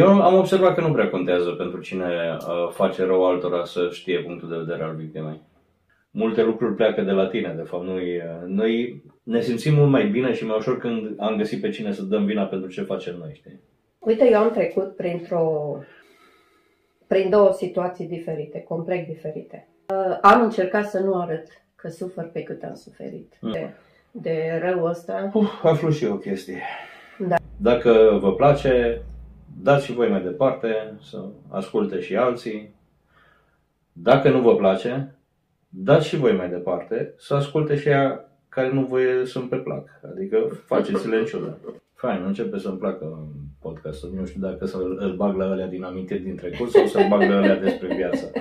Eu am observat că nu prea contează pentru cine uh, face rău altora să știe punctul de vedere al victimei. Multe lucruri pleacă de la tine, de fapt. Noi, uh, noi ne simțim mult mai bine și mai ușor când am găsit pe cine să dăm vina pentru ce facem noi, știi? Uite, eu am trecut printr-o, prin două situații diferite, complet diferite. Uh, am încercat să nu arăt că sufăr pe cât am suferit Mm. de, de rău ăsta. Uf, aflu și eu o chestie. Da. Dacă vă place, dați și voi mai departe, să asculte și alții. Dacă nu vă place, dați și voi mai departe, să asculte și ea care nu vă sunt pe plac. Adică faceți-le în ciudă. Fain, începe să-mi placă podcastul. Nu știu dacă să-l îl bag la alea din amintiri din trecut sau să-l bag la alea despre viață.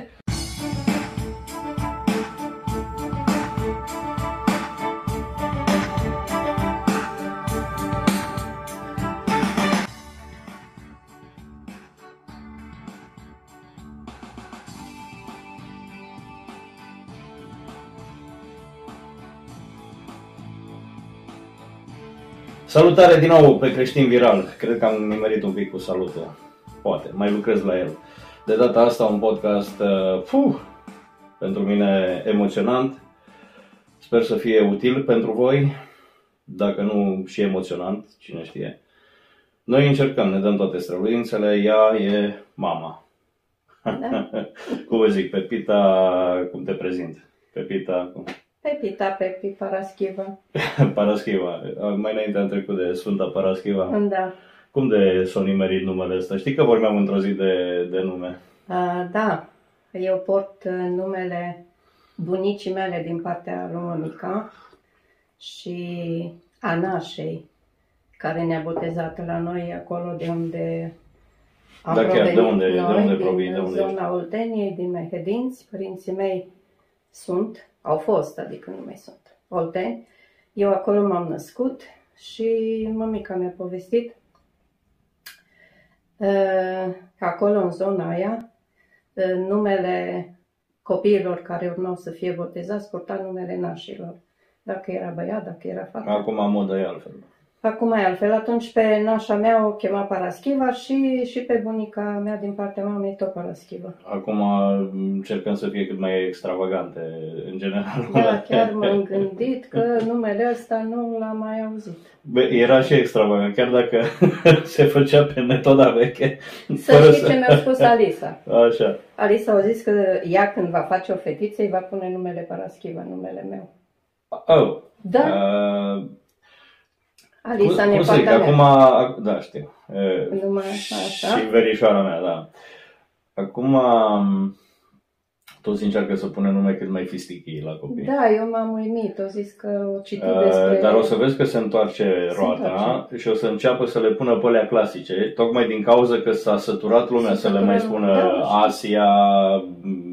Salutare din nou pe creștin viral. Cred că am nimerit un pic cu salutul. Poate, mai lucrez la el. De data asta un podcast uh, puh, pentru mine emoționant. Sper să fie util pentru voi. Dacă nu și emoționant, cine știe. Noi încercăm, ne dăm toate străluințele, ea e mama. Da? cum vă zic, Pepita, cum te prezint? Pepita, cum? Pepita, Pepi, Paraschiva. Paraschiva. Mai înainte am trecut de Sfânta Paraschiva. Da. Cum de s-a nimerit numele ăsta? Știi că vorbeam într-o zi de, de nume. Uh, da, eu port uh, numele bunicii mele din partea lui Monica și a nașei, care ne-a botezat la noi acolo de unde am Da, chiar, de provenit unde- de noi, unde din provii, de unde zona Olteniei, din Mehedinți. Părinții mei sunt, au fost, adică nu mai sunt, Olteni. Eu acolo m-am născut și mămica mi-a povestit uh, că acolo, în zona aia, uh, numele copiilor care urmau să fie botezați purta numele nașilor. Dacă era băiat, dacă era fată. Acum modă e altfel. Acum e altfel. Atunci pe nașa mea o chema Paraschiva și, și pe bunica mea din partea mamei tot Paraschiva. Acum încercăm să fie cât mai extravagante, în general. Da, chiar m-am gândit că numele ăsta nu l-am mai auzit. Bă, era și extravagant, chiar dacă se făcea pe metoda veche. Să știi ce mi-a spus Alisa. Așa. Alisa a zis că ea când va face o fetiță îi va pune numele Paraschiva, numele meu. Oh. Da, Uh, Alisa cum, ne cum să zic, mea. acum, da, știu. Uh, Numai așa. Și verișoara mea, da. Acum, um, toți încearcă să pună nume cât mai fistichii la copii. Da, eu m-am uimit. O zis că o citit Uh, despre... Dar o să vezi că se întoarce Se roata întoarce. și o să înceapă să le pună pe alea clasice, tocmai din cauza că s-a săturat lumea să le mai spună Da, știu. Asia, m,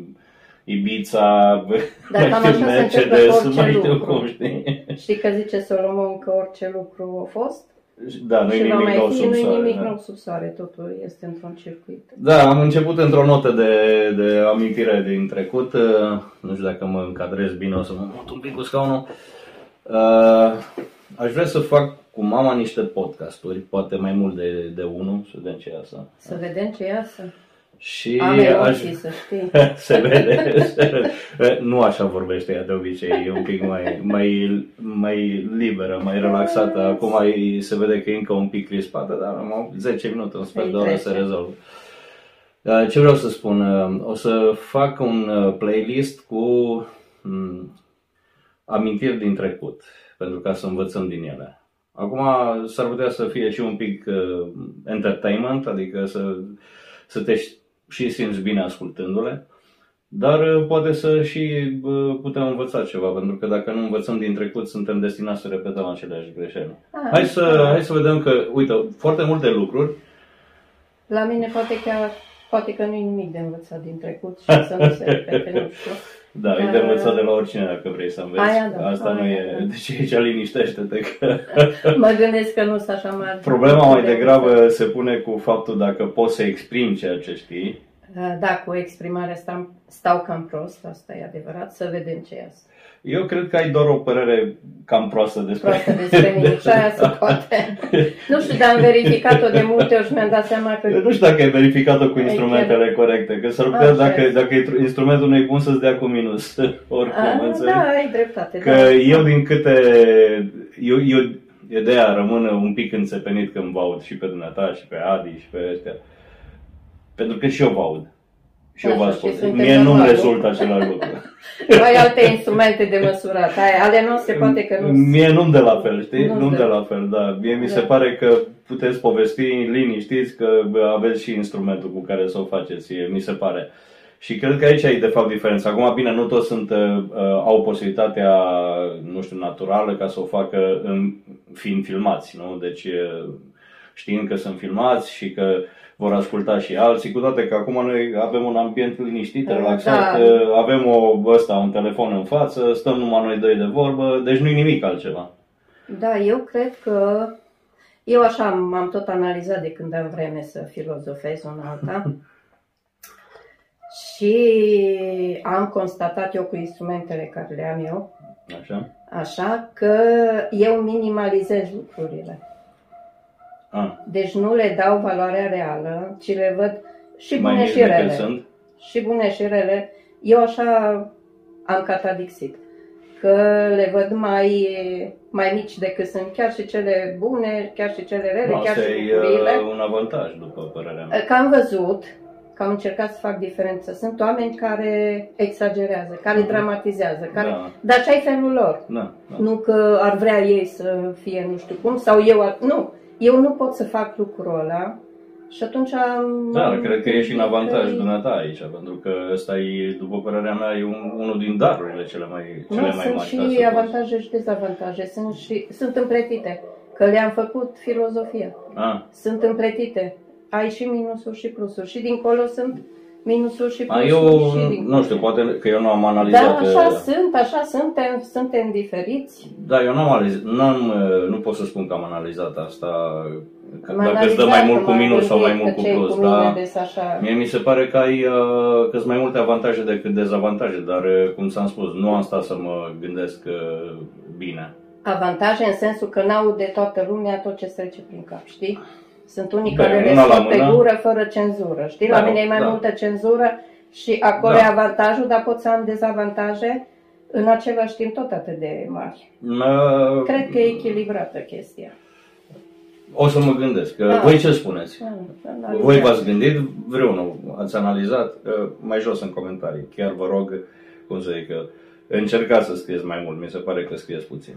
Ibiza, Dar cam așa se întâmplă Mercedes, cu orice mai știu lucru. cum, știi? Știi că zice Solomon că orice lucru a fost Da, nu-i și va nimic mai nou fi, sub nu-i soare. nimic da. nou sub soare, totul este într-un circuit. Da, am început într-o notă de, de amintire din trecut. Uh, Nu știu dacă mă încadrez bine, o să mă mut un pic cu scaunul. Uh, Aș vrea să fac cu mama niște podcasturi, poate mai mult de, de unul, să vedem ce iasă. Să vedem ce iasă. Și Am aș... emoții, să știi. se vede, se vede. Nu așa vorbește ea de obicei, e un pic mai, mai, mai liberă, mai relaxată. Acum e- se vede că e încă un pic crispată, dar am 10 minute, un sfert Îi de oră trece. se rezolvă. Uh, Ce vreau să spun? Uh, O să fac un uh, playlist cu mm, amintiri din trecut, pentru ca să învățăm din ele. Acum s-ar putea să fie și un pic uh, entertainment, adică să, să te și simți bine ascultându-le, dar uh, poate să și uh, putem învăța ceva, pentru că dacă nu învățăm din trecut, suntem destinați să repetăm aceleași greșeli. Ah, Hai să, hai să vedem că, uite, foarte multe lucruri La mine poate chiar poate că nu e nimic de învățat din trecut și să nu se repete, nu știu. Da, e de învățat de la oricine dacă vrei să înveți. Aia da, Asta nu aia e. da. Deci aici liniștește-te că Mă gândesc că nu sunt așa mari. problema mai de degrabă se pune cu faptul dacă poți să exprimi ceea ce știi Uh, Da, cu exprimarea stau, stau cam prost, asta e adevărat, să vedem ce iasă. Eu cred că ai doar o părere cam proastă despre... Proastă despre mine și aia se poate. Nu știu, dar am verificat-o de multe ori și mi-am dat seama că... Eu nu știu dacă ai verificat-o cu Ai instrumentele corecte, că s-ar putea, Așa dacă, este. dacă instrumentul nu e bun, să-ți dea cu minus. Oricum, A, înțelegi? da, ai dreptate. Că da. eu din câte... Eu, eu, eu de aia rămân un pic înțepenit când vă aud și pe dumneata și pe Adi și pe ăștia. Pentru că și eu vă aud. Și eu vă Așa, ascult. și suntem Mie nu-mi normal, nu? rezultă același lucru. Tu ai alte instrumente de măsurat. Ai, ale noastre poate că nu Mie nu-mi de la fel, știi? Nu-ți Nu-mi dă. de la fel, da. Mie mi se Da. pare că puteți povesti liniștiți că bă, aveți și instrumentul cu care să o faceți, e- mi se pare. Și cred că aici e de fapt diferența. Acum, bine, nu toți sunt, uh, uh, au posibilitatea, nu știu, naturală ca să o facă în, fiind filmați, nu? Deci, uh, știind că sunt filmați și că vor asculta și alții, cu toate că acum noi avem un ambient liniștit, Da. relaxat, uh, avem o, ăsta, un telefon în față, stăm numai noi doi de vorbă, deci nu-i nimic altceva. Da, eu cred că eu așa m-am tot analizat de când am vreme să filozofez una alta și am constatat eu cu instrumentele care le am eu, Așa? așa că eu minimalizez lucrurile. Ah, Deci nu le dau valoarea reală, ci le văd și mai bune mici și decât rele. sunt? Și bune și rele. Eu așa am catadixit. Că le văd mai, mai mici decât sunt chiar și cele bune, chiar și cele rele, Nu, chiar Asta și e bucurile. uh, un avantaj, după părerea mea. Că am văzut, că am încercat să fac diferență. Sunt oameni care exagerează, care Mhm. dramatizează, care... Da. dar ce ai felul lor. Da, da. Nu că ar vrea ei să fie nu știu cum, sau eu ar... Nu, eu nu pot să fac lucrul ăla și atunci am... Da, cred că e și în avantaj că- dumneata aici, pentru că ăsta e, după părerea mea, e un, unul din darurile cele mai, cele Nu, mai sunt mari. ca să și poți. avantaje și dezavantaje. Sunt, și, sunt împletite. Că le-am făcut filozofia. Ah, Sunt împletite. Ai și minusuri și plusuri. Și dincolo sunt minusuri și a, plusuri. eu și dincolo. nu știu, poate că eu nu am Da, analizat. așa uh, sunt, așa suntem, suntem diferiți. Da, eu n-am analizat, n-am, uh, nu pot să spun că am analizat asta, că Am dacă îți dă analizat mai că mult cu m-am minus sau mai gândit mult că cu ce-i plus, cu mine da. des așa. Mie mi se pare că ai uh, că sunt mai multe avantaje decât dezavantaje, dar uh, cum ți-am spus, nu am stat să mă gândesc uh, bine. Avantaje în sensul că n-aud de toată lumea tot ce se trece prin cap, știi? Sunt unii Da, care le una la scot pe mână. gură fără cenzură, știi? Da, la mine e mai da. multă cenzură și acolo Da. e avantajul, dar pot să am dezavantaje în același timp tot atât de mari. Uh, Cred că e echilibrată chestia. O să mă gândesc. Da. Da. Voi ce spuneți? Analizează. Voi v-ați gândit? Vreunul ați analizat? Uh, Mai jos în comentarii. Chiar vă rog, cum să zic, că încercați să scrieți mai mult. Mi se pare că scrieți puțin.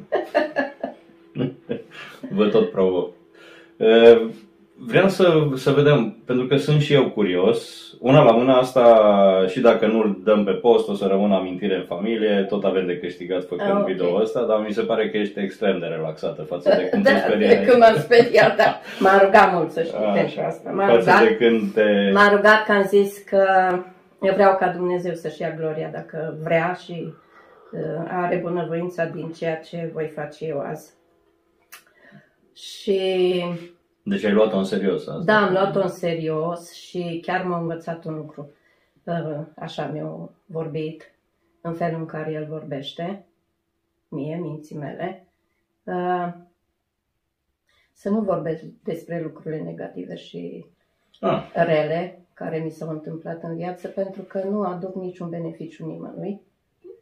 vă tot provoc. Uh, Vreau să, să vedem, pentru că sunt și eu curios. Una la mână asta, și dacă nu-l dăm pe post, o să rămână amintire în familie, tot avem de câștigat făcând Ah, ok. video ăsta, dar mi se pare că ești extrem de relaxată față de cum Da, te de speriai. când m-am speriat, da. M-a rugat mult să știi Așa. pentru asta. M-a Față rugat, de când te... m-a rugat că am zis că eu vreau ca Dumnezeu să-și ia gloria dacă vrea și uh, are bunăvoința din ceea ce voi face eu azi. Și Deci ai luat-o în serios asta. da, am luat-o în serios și chiar m-a învățat un lucru. Uh, Așa mi-a vorbit în felul în care el vorbește, mie, minții mele. Uh, Să nu vorbesc despre lucrurile negative și Ah, rele care mi s-au întâmplat în viață pentru că nu aduc niciun beneficiu nimănui.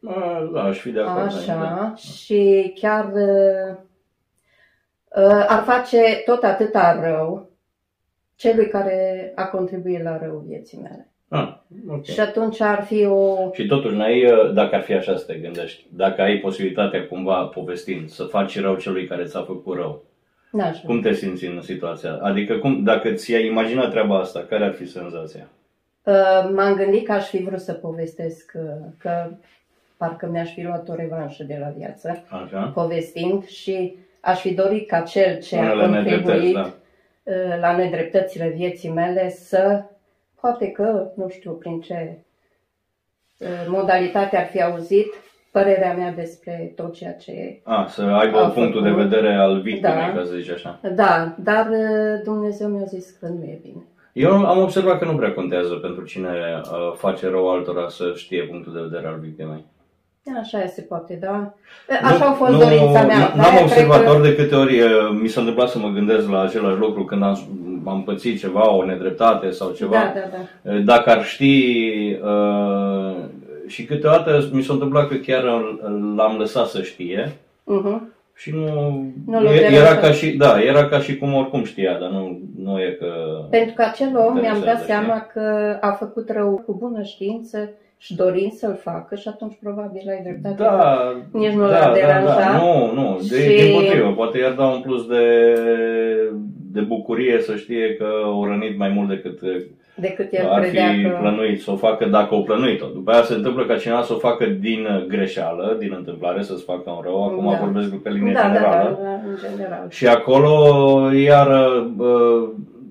a, da, aș fi de acord. Așa, Da. și chiar uh, uh, ar face tot atâta rău celui care a contribuit la rău vieții mele. Ah, ok. Și atunci ar fi o... Și totuși, n-ai, uh, dacă ar fi așa să te gândești, dacă ai posibilitatea cumva povestind să faci rău celui care ți-a făcut rău, N-aș cum te simți în situația? Adică cum, dacă ți-ai imaginat treaba asta, care ar fi senzația? Uh, M-am gândit că aș fi vrut să povestesc uh, că parcă mi-aș fi luat o revanșă de la viață, Așa? povestind și aș fi dorit ca cel ce a Unele nedreptăți, contribuit da. uh, la nedreptățile vieții mele să, poate că, nu știu prin ce uh, modalitate ar fi auzit părerea mea despre tot ceea ce... A, să aibă A punctul de făcut. vedere al victimei, Da. ca să zici așa. Da, dar uh, Dumnezeu mi-a zis că nu e bine. Eu am observat că nu prea contează pentru cine uh, face rău altora să știe punctul de vedere al victimei. Așa se poate, da. Așa au fost dorința mea. Nu am observat că... ori de câte ori uh, mi s-a întâmplat să mă gândesc la același lucru când am, am pățit ceva, o nedreptate sau ceva. Da, da, da. Uh, dacă ar ști uh, și câteodată mi s-a întâmplat că chiar l-am lăsat să știe. Uh-huh. Și nu, nu era ca și, da, era ca și cum oricum știa, dar nu, nu e că... Pentru că acel om mi-am dat seama că a făcut rău cu bună știință și dorind să-l facă și atunci probabil ai dreptate. Da, nici nu da, l-a deranjat. Da, da. Nu, nu, de, și... din potrivă, poate i-ar da un plus de, de bucurie să știe că o rănit mai mult decât decât el ar credea fi că... plănuit să o facă dacă o plănuit-o. După aia se întâmplă ca cineva să o facă din greșeală, din întâmplare, să-ți facă un rău. Acum da. vorbesc pe linie da, generală. Da, da, da, în general. Și acolo iar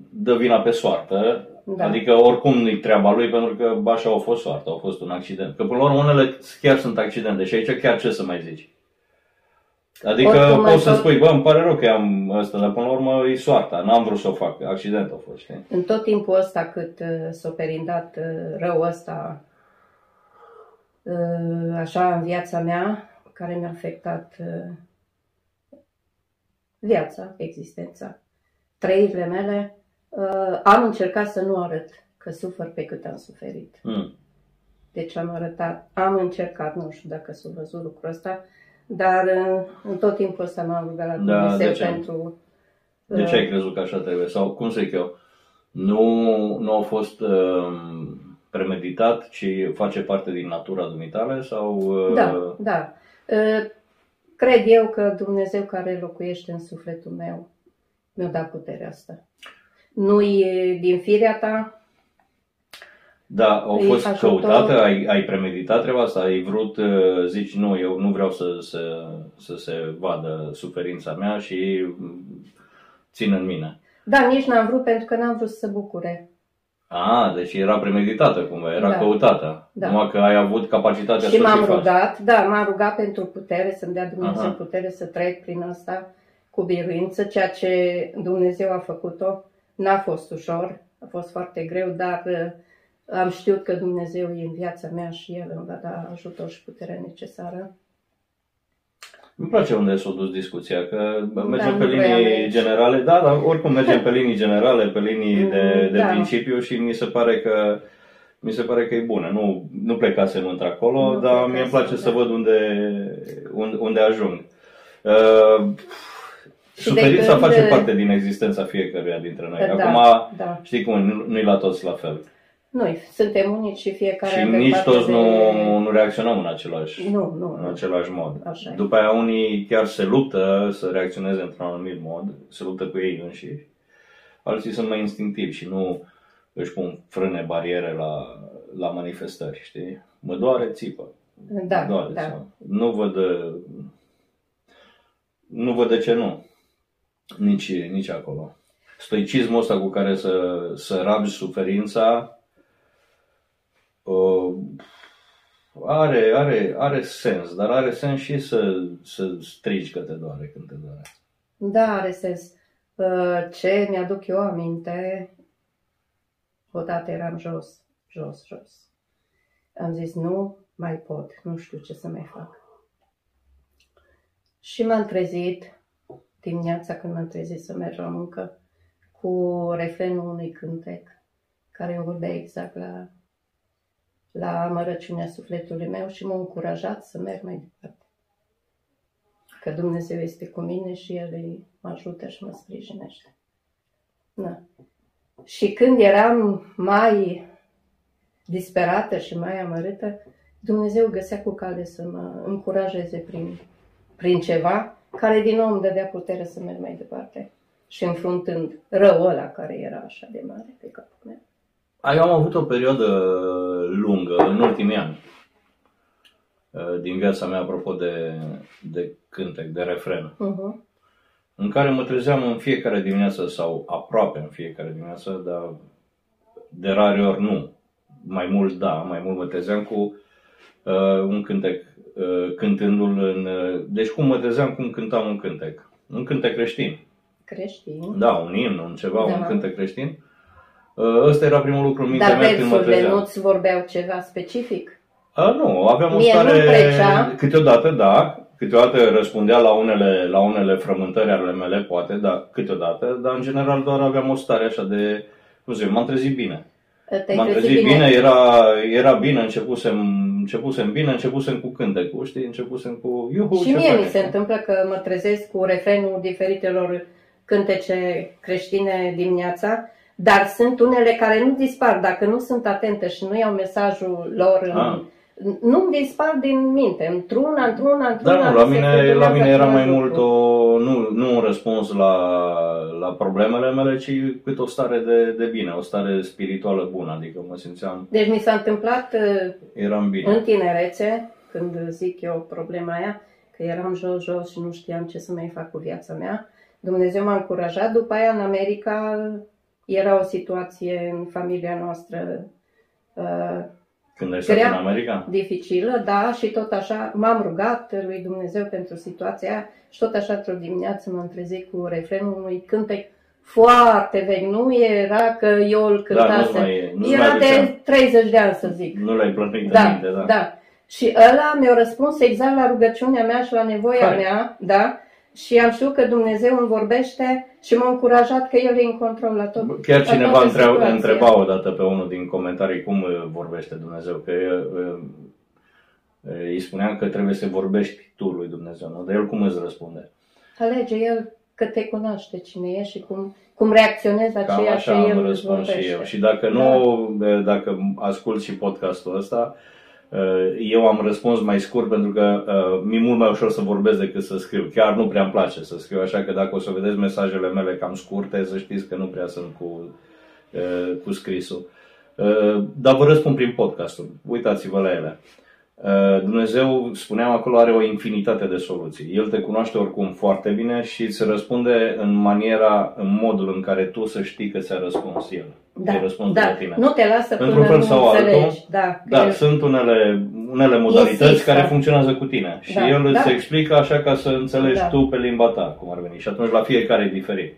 dă vina pe soartă. Da. Adică oricum nu-i treaba lui pentru că așa a fost soarta, a fost un accident. Că până la urmă unele chiar sunt accidente și aici chiar ce să mai zici? Adică Oricum, poți să tot... spui, bă, îmi pare rău că am ăsta, dar până la urmă e soarta, n-am vrut să o fac, accident a fost, știi? În tot timpul ăsta cât uh, s-a perindat uh, rău ăsta, uh, așa, în viața mea, care mi-a afectat uh, viața, existența, trăirile mele, uh, am încercat să nu arăt că sufăr pe cât am suferit. Mm. Deci am arătat, am încercat, nu știu dacă s-a văzut lucrul ăsta, dar uh, în tot timpul ăsta m-am rugat la da, Dumnezeu de pentru... De ce ai uh, crezut că așa trebuie? Sau cum să zic eu? Nu, nu a fost uh, premeditat, ci face parte din natura dumitale? Sau, uh... Da, da. Uh, cred eu că Dumnezeu care locuiește în sufletul meu mi-a dat puterea asta. Nu e din firea ta, da, au fost ajutor... căutată, ai, ai premeditat treaba asta, ai vrut, uh, zici, nu, eu nu vreau să, să, să se vadă suferința mea și țin în mine. Da, nici n-am vrut pentru că n-am vrut să bucure. A, deci era premeditată cumva, era da. căutată. Da. Numai că ai avut capacitatea și să m-am și rugat, faci. da, m-am rugat pentru putere, să-mi dea Dumnezeu Aha. putere să trec prin asta cu biruință, ceea ce Dumnezeu a făcut-o. N-a fost ușor, a fost foarte greu, dar uh, am știut că Dumnezeu e în viața mea și El îmi va da ajutor și puterea necesară. Îmi place unde s-a dus discuția, că mergem da, pe linii generale, da, dar oricum mergem pe linii generale, pe linii mm, de, de da. principiu și mi se pare că mi se pare că e bună. Nu, nu plecasem într-acolo, nu dar mie îmi place da. să văd unde, unde, unde ajung. Uh, suferința face parte din existența fiecăruia dintre noi. Da, Acum, da. știi cum, nu-i la toți la fel. Noi suntem unici și fiecare Și nici toți de... nu, nu reacționăm în același, nu, nu, în același mod. Așa După aia unii chiar se luptă să reacționeze într-un anumit mod, se luptă cu ei înșiși. Alții sunt mai instinctivi și nu își pun frâne, bariere la, la manifestări, știi? Mă doare, țipă. Da, mă doare, da. Sau, nu văd nu văd de ce nu. Nici, nici acolo. Stoicismul ăsta cu care să, să rabzi suferința uh, are, are, are sens, dar are sens și să, să strigi că te doare când te doare. Da, are sens. Uh, ce mi-aduc eu aminte, odată eram jos, jos, jos. Am zis, nu mai pot, nu știu ce să mai fac. Și m-am trezit dimineața când m-am trezit să merg la muncă cu refrenul unui cântec care vorbea exact la la amărăciunea sufletului meu și m-a încurajat să merg mai departe. Că Dumnezeu este cu mine și El mă ajută și mă sprijinește. Da. Și când eram mai disperată și mai amărâtă, Dumnezeu găsea cu cale să mă încurajeze prin, prin ceva care din nou îmi dădea putere să merg mai departe și înfruntând răul ăla care era așa de mare pe capul meu. Eu am avut o perioadă lungă, în ultimii ani, uh, din viața mea, apropo de, de cântec, de refren, uh-huh. în care mă trezeam în fiecare dimineață sau aproape în fiecare dimineață, dar de rare ori nu. Mai mult da, mai mult mă trezeam cu uh, un cântec, uh, cântându-l în... Uh, deci cum mă trezeam cum cântam un cântec. Un cântec creștin. Creștin? Da, un imn, un ceva, da. un cântec creștin Uh, Ăsta era primul lucru în mintea Dar mea când mă versurile trezeam. nu-ți vorbeau ceva specific? A, nu, aveam o Mie nu-mi stare... trecea. Câteodată, da, câteodată răspundea la unele, la unele frământări ale mele, poate, da, câteodată, dar în general doar aveam o stare așa de, nu știu, m-am trezit bine. Te-ai m-am trezit trezit bine, era, era bine, începusem, începusem bine, începusem cu cântecul, știi, începusem cu iuhu, Și ce mie mi faci? se întâmplă că mă trezesc cu refrenul diferitelor cântece creștine dimineața, dar sunt unele care nu dispar dacă nu sunt atentă și nu iau mesajul lor. În, Ah. Nu dispar din minte, într-una, într-una, într-una. Da, nu, la se mine, furtunează la mine era mai același mult lucru. o, nu, nu un răspuns la, la problemele mele, ci cât o stare de, de bine, o stare spirituală bună, adică mă simțeam, Deci mi s-a întâmplat uh, eram bine. în tinerețe, când zic eu problema aia, că eram jos, jos și nu știam ce să mai fac cu viața mea, Dumnezeu m-a încurajat. După aia, în America, era o situație în familia noastră uh, Când ai stat Grea. în America? dificilă, da, și tot așa m-am rugat lui Dumnezeu pentru situația aia și tot așa într-o dimineață m-am trezit cu refrenul unui cântec foarte vechi. Nu era că eu îl Da, nu cântasem. mai, nu era mai de aduceam. 30 de ani, să zic. Nu l-ai plănuit Da, în minte, da. da. Și ăla mi-a răspuns exact la rugăciunea mea și la nevoia Hai. mea, da? Și am știut că Dumnezeu îmi vorbește și m-a încurajat că El e în control la tot. Chiar la cineva toată întreba, situația. întreba odată pe unul din comentarii cum uh, vorbește Dumnezeu, că uh, uh, îi spuneam că trebuie să vorbești tu lui Dumnezeu, nu? Dar el cum îți răspunde? Alege El că te cunoaște cine e și cum, cum reacționezi la Cam ceea așa ce El am îți răspuns și vorbește. eu. Și dacă nu, dacă ascult și podcastul ăsta, uh, eu am răspuns mai scurt pentru că uh, mi-e mult mai ușor să vorbesc decât să scriu. Chiar nu prea îmi place să scriu, așa că dacă o să vedeți mesajele mele cam scurte, să știți că nu prea sunt cu, uh, cu scrisul. Uh, Dar vă răspund prin podcastul. Uitați-vă la ele. Uh, Dumnezeu, spuneam acolo, are o infinitate de soluții. El te cunoaște oricum foarte bine și îți răspunde în maniera, în modul în care tu să știi că ți-a răspuns El. Da, Ai răspuns da. de la tine. Nu te lasă Într-un până fel nu sau altul, înțelegi. Da, că Da, El- sunt unele, unele modalități Insistă. care funcționează cu tine și Da, El îți da. explică așa ca să înțelegi Da. tu pe limba ta cum ar veni și atunci la fiecare e diferit.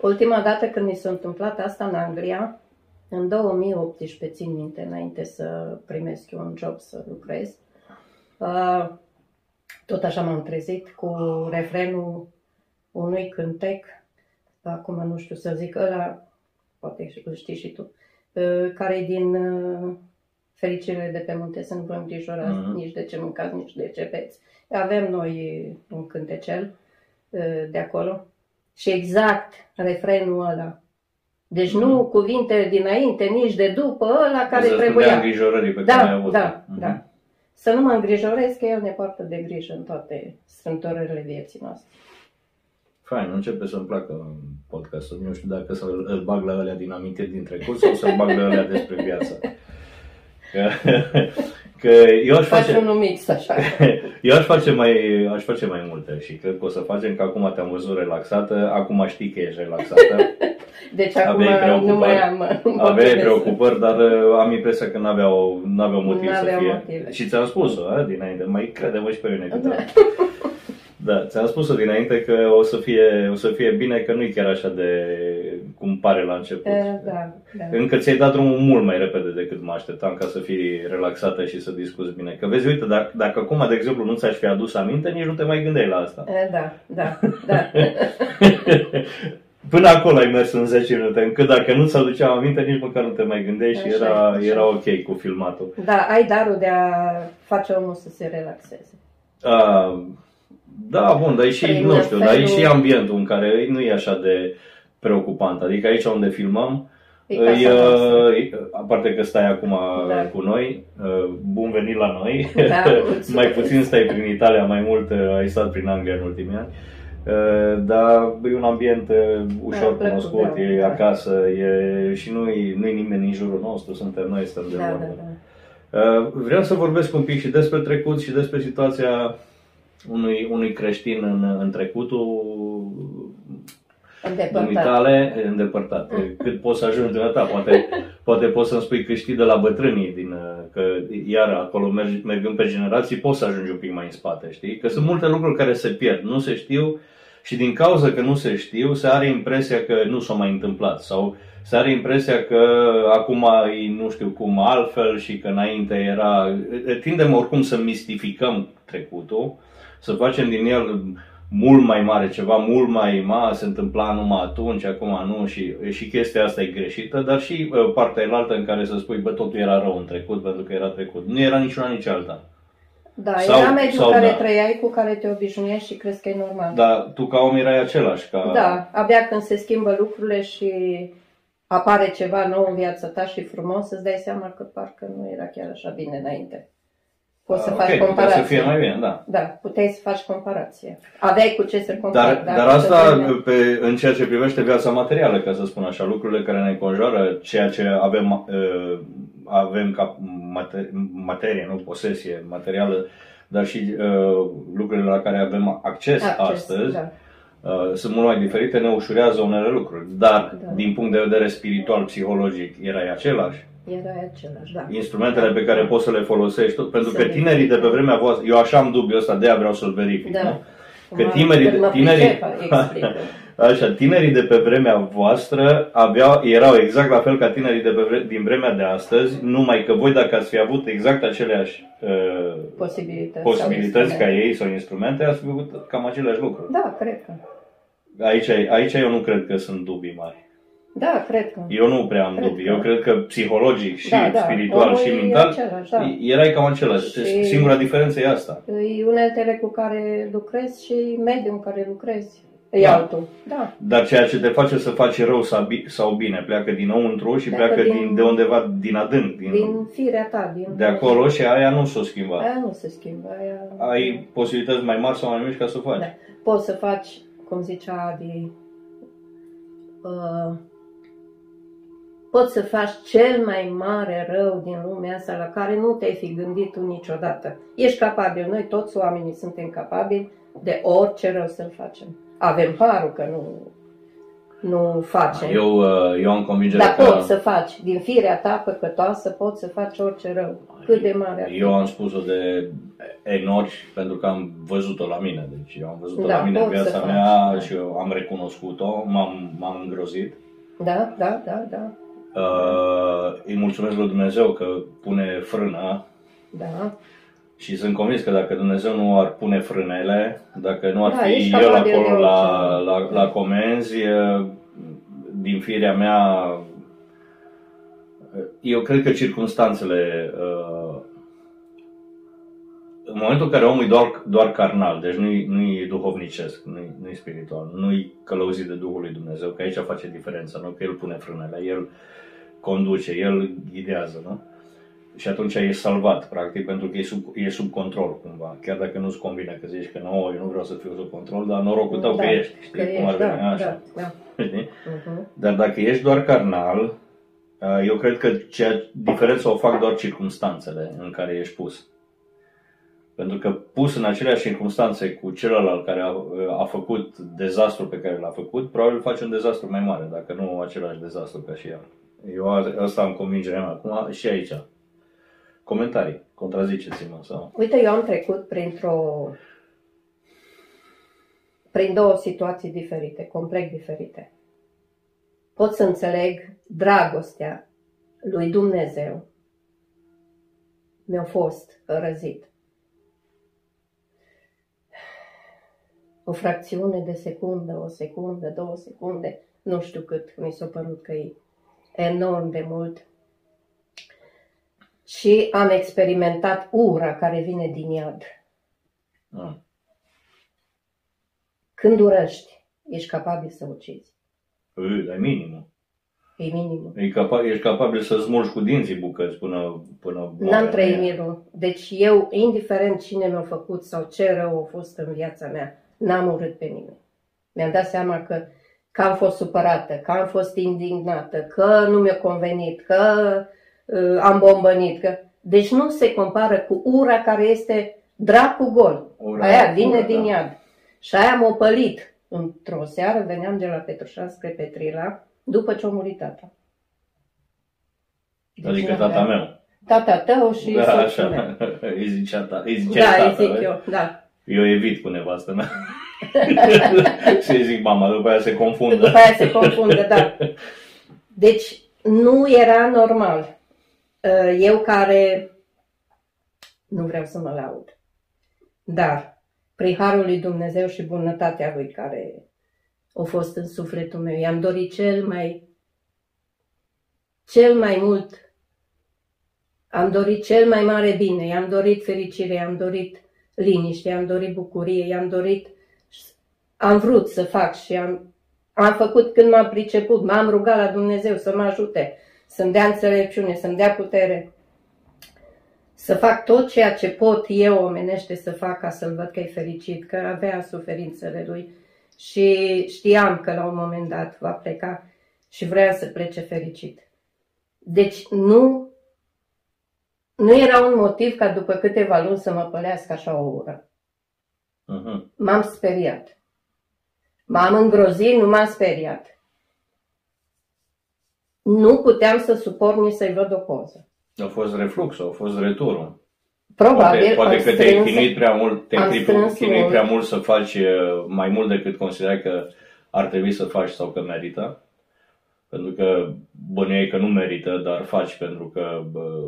Ultima dată când mi s-a întâmplat asta în Anglia, în 2018, țin minte, înainte să primesc eu un job să lucrez, uh, tot așa m-am trezit cu refrenul unui cântec, acum nu știu să zic, ăla, poate îl știi și tu, uh, care e din uh, Fericire de pe munte, să nu vă îngrijorați Mhm. nici de ce mâncați, nici de ce beți. Avem noi un cântecel uh, de acolo și exact refrenul ăla. Deci nu cuvintele dinainte, nici de după, ăla care Îți răspundea trebuia. îngrijorării pe care Da, ai avut. da, Mhm. da. Să nu mă îngrijorez că El ne poartă de grijă în toate strâmtorările vieții noastre. Fain, începe să-mi placă podcastul. Nu știu dacă să-l îl bag la alea din amintiri din trecut sau să-l bag la alea despre viață. Că, că eu aș Faci face... unul mix așa. Eu aș face, mai, aș face mai multe și cred că o să facem, că acum te-am văzut relaxată, acum știi că ești relaxată, Deci acum Aveai preocupări. nu mai am nu mă aveai gândesc. preocupări, dar uh, am impresia că n-aveau, n-aveau motiv să N-aveau fie. motive. Și ți-am spus-o a, dinainte, mai crede-mă și pe mine câte Da. Da, ți-am spus-o dinainte că o să fie, o să fie bine, că nu e chiar așa de cum pare la început. E, Da, da. Încă ți-ai dat drumul mult mai repede decât mă așteptam ca să fii relaxată și să discuți bine. Că vezi, uite, dacă, dacă acum, de exemplu, nu ți-aș fi adus aminte, nici nu te mai gândeai la asta. E, Da, da, da. Până acolo ai mers în 10 minute, încât dacă nu ți aduceam aminte, nici măcar nu te mai gândeai și Așa e, era, așa. era ok cu filmatul. Da, ai darul de a face omul să se relaxeze. A, da, bun, dar e și, Prin nu știu, dar e și felul- ambientul în care nu e așa de preocupant. Adică aici unde filmăm, E e, casa noastră. e, aparte că stai acum Da. cu noi, uh, bun venit la noi, Da, mulțumesc. mai puțin stai prin Italia, mai mult uh, ai stat prin Anglia în ultimii ani. Uh, Dar e un ambient uh, ușor Da, plăcut, cunoscut, da, e da. acasă e, și nu e, nu e nimeni în jurul nostru, suntem noi, stăm de Da, da, vorbă. da. Uh, Vreau să vorbesc un pic și despre trecut și despre situația unui, unui creștin în, în trecutul Îndepărtat. Dumitale îndepărtat. Cât poți să ajungi de ta, poate, poate poți să-mi spui că știi de la bătrânii, din, uh, că iar acolo mergi, mergând pe generații, poți să ajungi un pic mai în spate, știi? Că sunt multe lucruri care se pierd, nu se știu și din cauza că nu se știu, se are impresia că nu s-au mai întâmplat sau se are impresia că acum e nu știu cum altfel și că înainte era... Tindem oricum să mistificăm trecutul, să facem din el mult mai mare, ceva mult mai mare, se întâmpla numai atunci, acum nu și, și chestia asta e greșită, dar și uh, partea altă în care să spui, bă, totul era rău în trecut pentru că era trecut. Nu era niciuna nici alta. Da, sau, era mediul sau, care da. trăiai, cu care te obișnuiești și crezi că e normal. Dar tu ca om erai același. Ca... Da, abia când se schimbă lucrurile și apare ceva nou în viața ta și frumos, îți dai seama că parcă nu era chiar așa bine înainte. Poți să ah, faci comparație. să fie mai bine, da. Da, puteai să faci comparație. Aveai cu ce să compari. Dar, dar, dar asta pe, în ceea ce privește viața materială, ca să spun așa, lucrurile care ne înconjoară, ceea ce avem, uh, avem ca materie, materie, nu posesie materială, dar și uh, lucrurile la care avem acces, acces astăzi, da. uh, sunt mult mai diferite, ne ușurează unele lucruri. Dar, da. din punct de vedere spiritual, psihologic, era același. Era același, da. Instrumentele pe care poți să le folosești, tot, pentru că tinerii de pe vremea voastră, eu așa am dubiul ăsta, de-aia vreau să-l verific, da. nu? Că tinerii, de, tinerii, așa, tinerii de pe vremea voastră aveau, erau exact la fel ca tinerii de pe vre, din vremea de astăzi, numai că voi dacă ați fi avut exact aceleași uh, posibilități, posibilități ca ei sau instrumente, ați fi făcut cam aceleași lucruri. Da, cred că. Aici, aici eu nu cred că sunt dubii mari. Da, cred că. Eu nu prea am cred dubii. Că. Eu cred că psihologic și da, da. spiritual și mental același, da. erai cam același. Și Singura diferență e asta. E uneltele cu care lucrezi și mediul în care lucrezi. E da. altul. Da. Dar ceea ce te face să faci rău sau bine pleacă dinăuntru și pleacă, pleacă din, de undeva din adânc. Din, din firea ta. Din de acolo și aia nu s-o schimba. Aia nu se schimbă. Aia... Ai posibilități mai mari sau mai mici ca să faci. Da. Poți să faci, cum zicea Adi, uh, poți să faci cel mai mare rău din lumea asta la care nu te-ai fi gândit tu niciodată. Ești capabil, noi toți oamenii suntem capabili de orice rău să-l facem. Avem harul că nu, nu facem. Eu, uh, eu am convingerea Dar că... poți să faci, din firea ta păcătoasă, poți să faci orice rău. Cât de mare ar Eu am spus-o de enori pentru că am văzut-o la mine. Deci eu am văzut-o da, la mine în viața mea faci. și eu am recunoscut-o, m-am, m-am îngrozit. Da, da, da, da. Uh, îi mulțumesc lui Dumnezeu că pune frână. Da. Și sunt convins că dacă Dumnezeu nu ar pune frânele, dacă nu ar da, fi El acolo la, la, la comenzi, din firea mea, eu cred că circunstanțele, uh, în momentul în care omul e doar, doar carnal, deci nu-i, nu-i duhovnicesc, nu-i, nu-i spiritual, nu-i călăuzit de Duhul lui Dumnezeu, că aici face diferența, nu că El pune frânele, El conduce, el ghidează, nu? Și atunci e salvat, practic, pentru că e sub, e sub control, cumva. Chiar dacă nu-ți convine că zici că nu, eu nu vreau să fiu sub control, dar norocul tău da, că ești, știi că cum ar veni da, așa. Da, da. Știi? Uh-huh. Dar dacă ești doar carnal, eu cred că cea, diferența o fac doar circumstanțele în care ești pus. Pentru că pus în aceleași circunstanțe cu celălalt care a, a făcut dezastru pe care l-a făcut, probabil face un dezastru mai mare, dacă nu același dezastru ca și el. Eu asta am convingerea mea acum și aici. Comentarii, contraziceți-mă sau... Uite, eu am trecut printr-o prin două situații diferite, complet diferite. Pot să înțeleg dragostea lui Dumnezeu mi-a fost răzit. O fracțiune de secundă, o secundă, două secunde, nu știu cât mi s-a părut că e enorm de mult și am experimentat ura care vine din iad. Mm. Când urăști, ești capabil să ucizi. E minimum. E minimum. E capa- ești capabil să smulgi cu dinții bucăți până... până N-am trăit mirul. Deci eu, indiferent cine mi-a făcut sau ce rău a fost în viața mea, n-am urât pe nimeni. Mi-am dat seama că că am fost supărată, că am fost indignată, că nu mi-a convenit, că uh, am bombănit. Că... Deci nu se compară cu ura care este dracu gol. Ura, aia vine ura, din da. iad. Și aia m-a pălit. Într-o seară veneam de la Petrușan spre Petrila, după ce a murit tata. Deci adică tata meu. Tata tău și da, așa. Îi zicea, ta, îi zicea da, tata, îi zic eu, da. Eu evit cu nevastă mea. și zic mama, după aia se confundă. După aia se confundă, da. Deci nu era normal. Uh, Eu care nu vreau să mă laud, dar prin harul lui Dumnezeu și bunătatea lui care a fost în sufletul meu, i-am dorit cel mai cel mai mult am dorit cel mai mare bine, i-am dorit fericire, i-am dorit liniște, i-am dorit bucurie, i-am dorit, am vrut să fac și am, am făcut când m-am priceput, m-am rugat la Dumnezeu să mă ajute, să-mi dea înțelepciune, să-mi dea putere, să fac tot ceea ce pot eu omenește să fac ca să-l văd că e fericit, că avea suferințele lui și știam că la un moment dat va pleca și vrea să plece fericit. Deci nu, nu era un motiv ca după câteva luni să mă pălească așa o ură. Uh-huh. M-am speriat. M-am îngrozit, nu m-am speriat. Nu puteam să suport nici să-i văd o poză. A fost refluxul, a fost returul. Probabil Poate, poate am că te-ai strâns- chinuit prea mult, te-ai am chinuit- strâns chinuit mult. prea mult să faci uh, mai mult decât considerai că ar trebui să faci sau că merită. Pentru că bănuiai că nu merită, dar faci pentru că bă,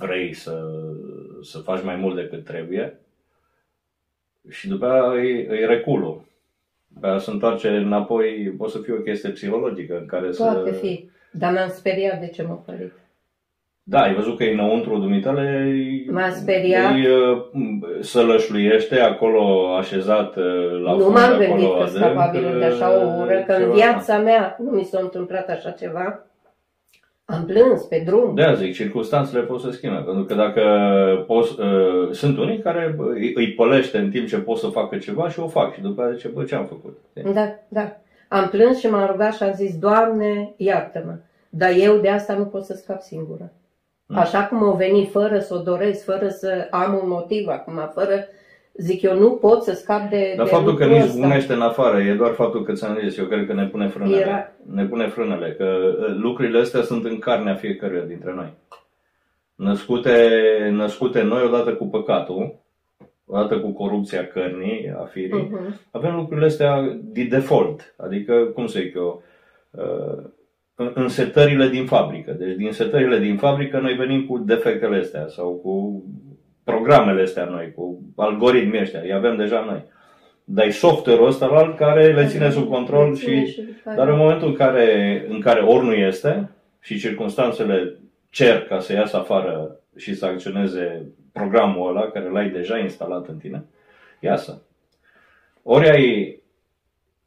vrei să, să faci mai mult decât trebuie. Și după aia e, e reculul. După aia se întoarce înapoi, poate să fie o chestie psihologică în care Poate să... fi. Dar m-am speriat de ce m-a pălit. Da, ai văzut că e înăuntru dumitale, M-a speriat. îi uh, sălășluiește acolo așezat uh, la nu fund, m-am acolo gândit că adânc, sunt capabilă de așa o ură, că în ceva. viața mea nu mi s-a întâmplat așa ceva. Am plâns pe drum. De zic, circunstanțele pot să schimbe, pentru că dacă poți, uh, sunt unii care bă, îi, îi pălește în timp ce pot să facă ceva și o fac și după aceea zice, bă, ce am făcut? Da, da. Am plâns și m-am rugat și am zis, Doamne, iartă-mă. Dar eu de asta nu pot să scap singură. Mm. Așa cum o veni fără să o doresc, fără să am un motiv acum, fără, zic eu, nu pot să scap de Dar de faptul că lucrul nu ăsta. zbunește în afară, e doar faptul că ți-am zis, eu cred că ne pune frânele. Era- Ne pune frânele, că uh, lucrurile astea sunt în carnea fiecăruia dintre noi. Născute, născute noi odată cu păcatul, odată cu corupția cărnii, a firii, Mhm. avem lucrurile astea de default, adică, cum să zic eu, uh, în- în setările din fabrică. Deci din setările din fabrică noi venim cu defectele astea sau cu programele astea noi, cu algoritmii ăștia, îi avem deja noi. Dar e software-ul ăsta la alt care le ține sub control Le ține și... după aia- Dar în momentul în care, în care ori nu este și circunstanțele cer ca să iasă afară și să acționeze programul ăla care l-ai deja instalat în tine, iasă. Ori ai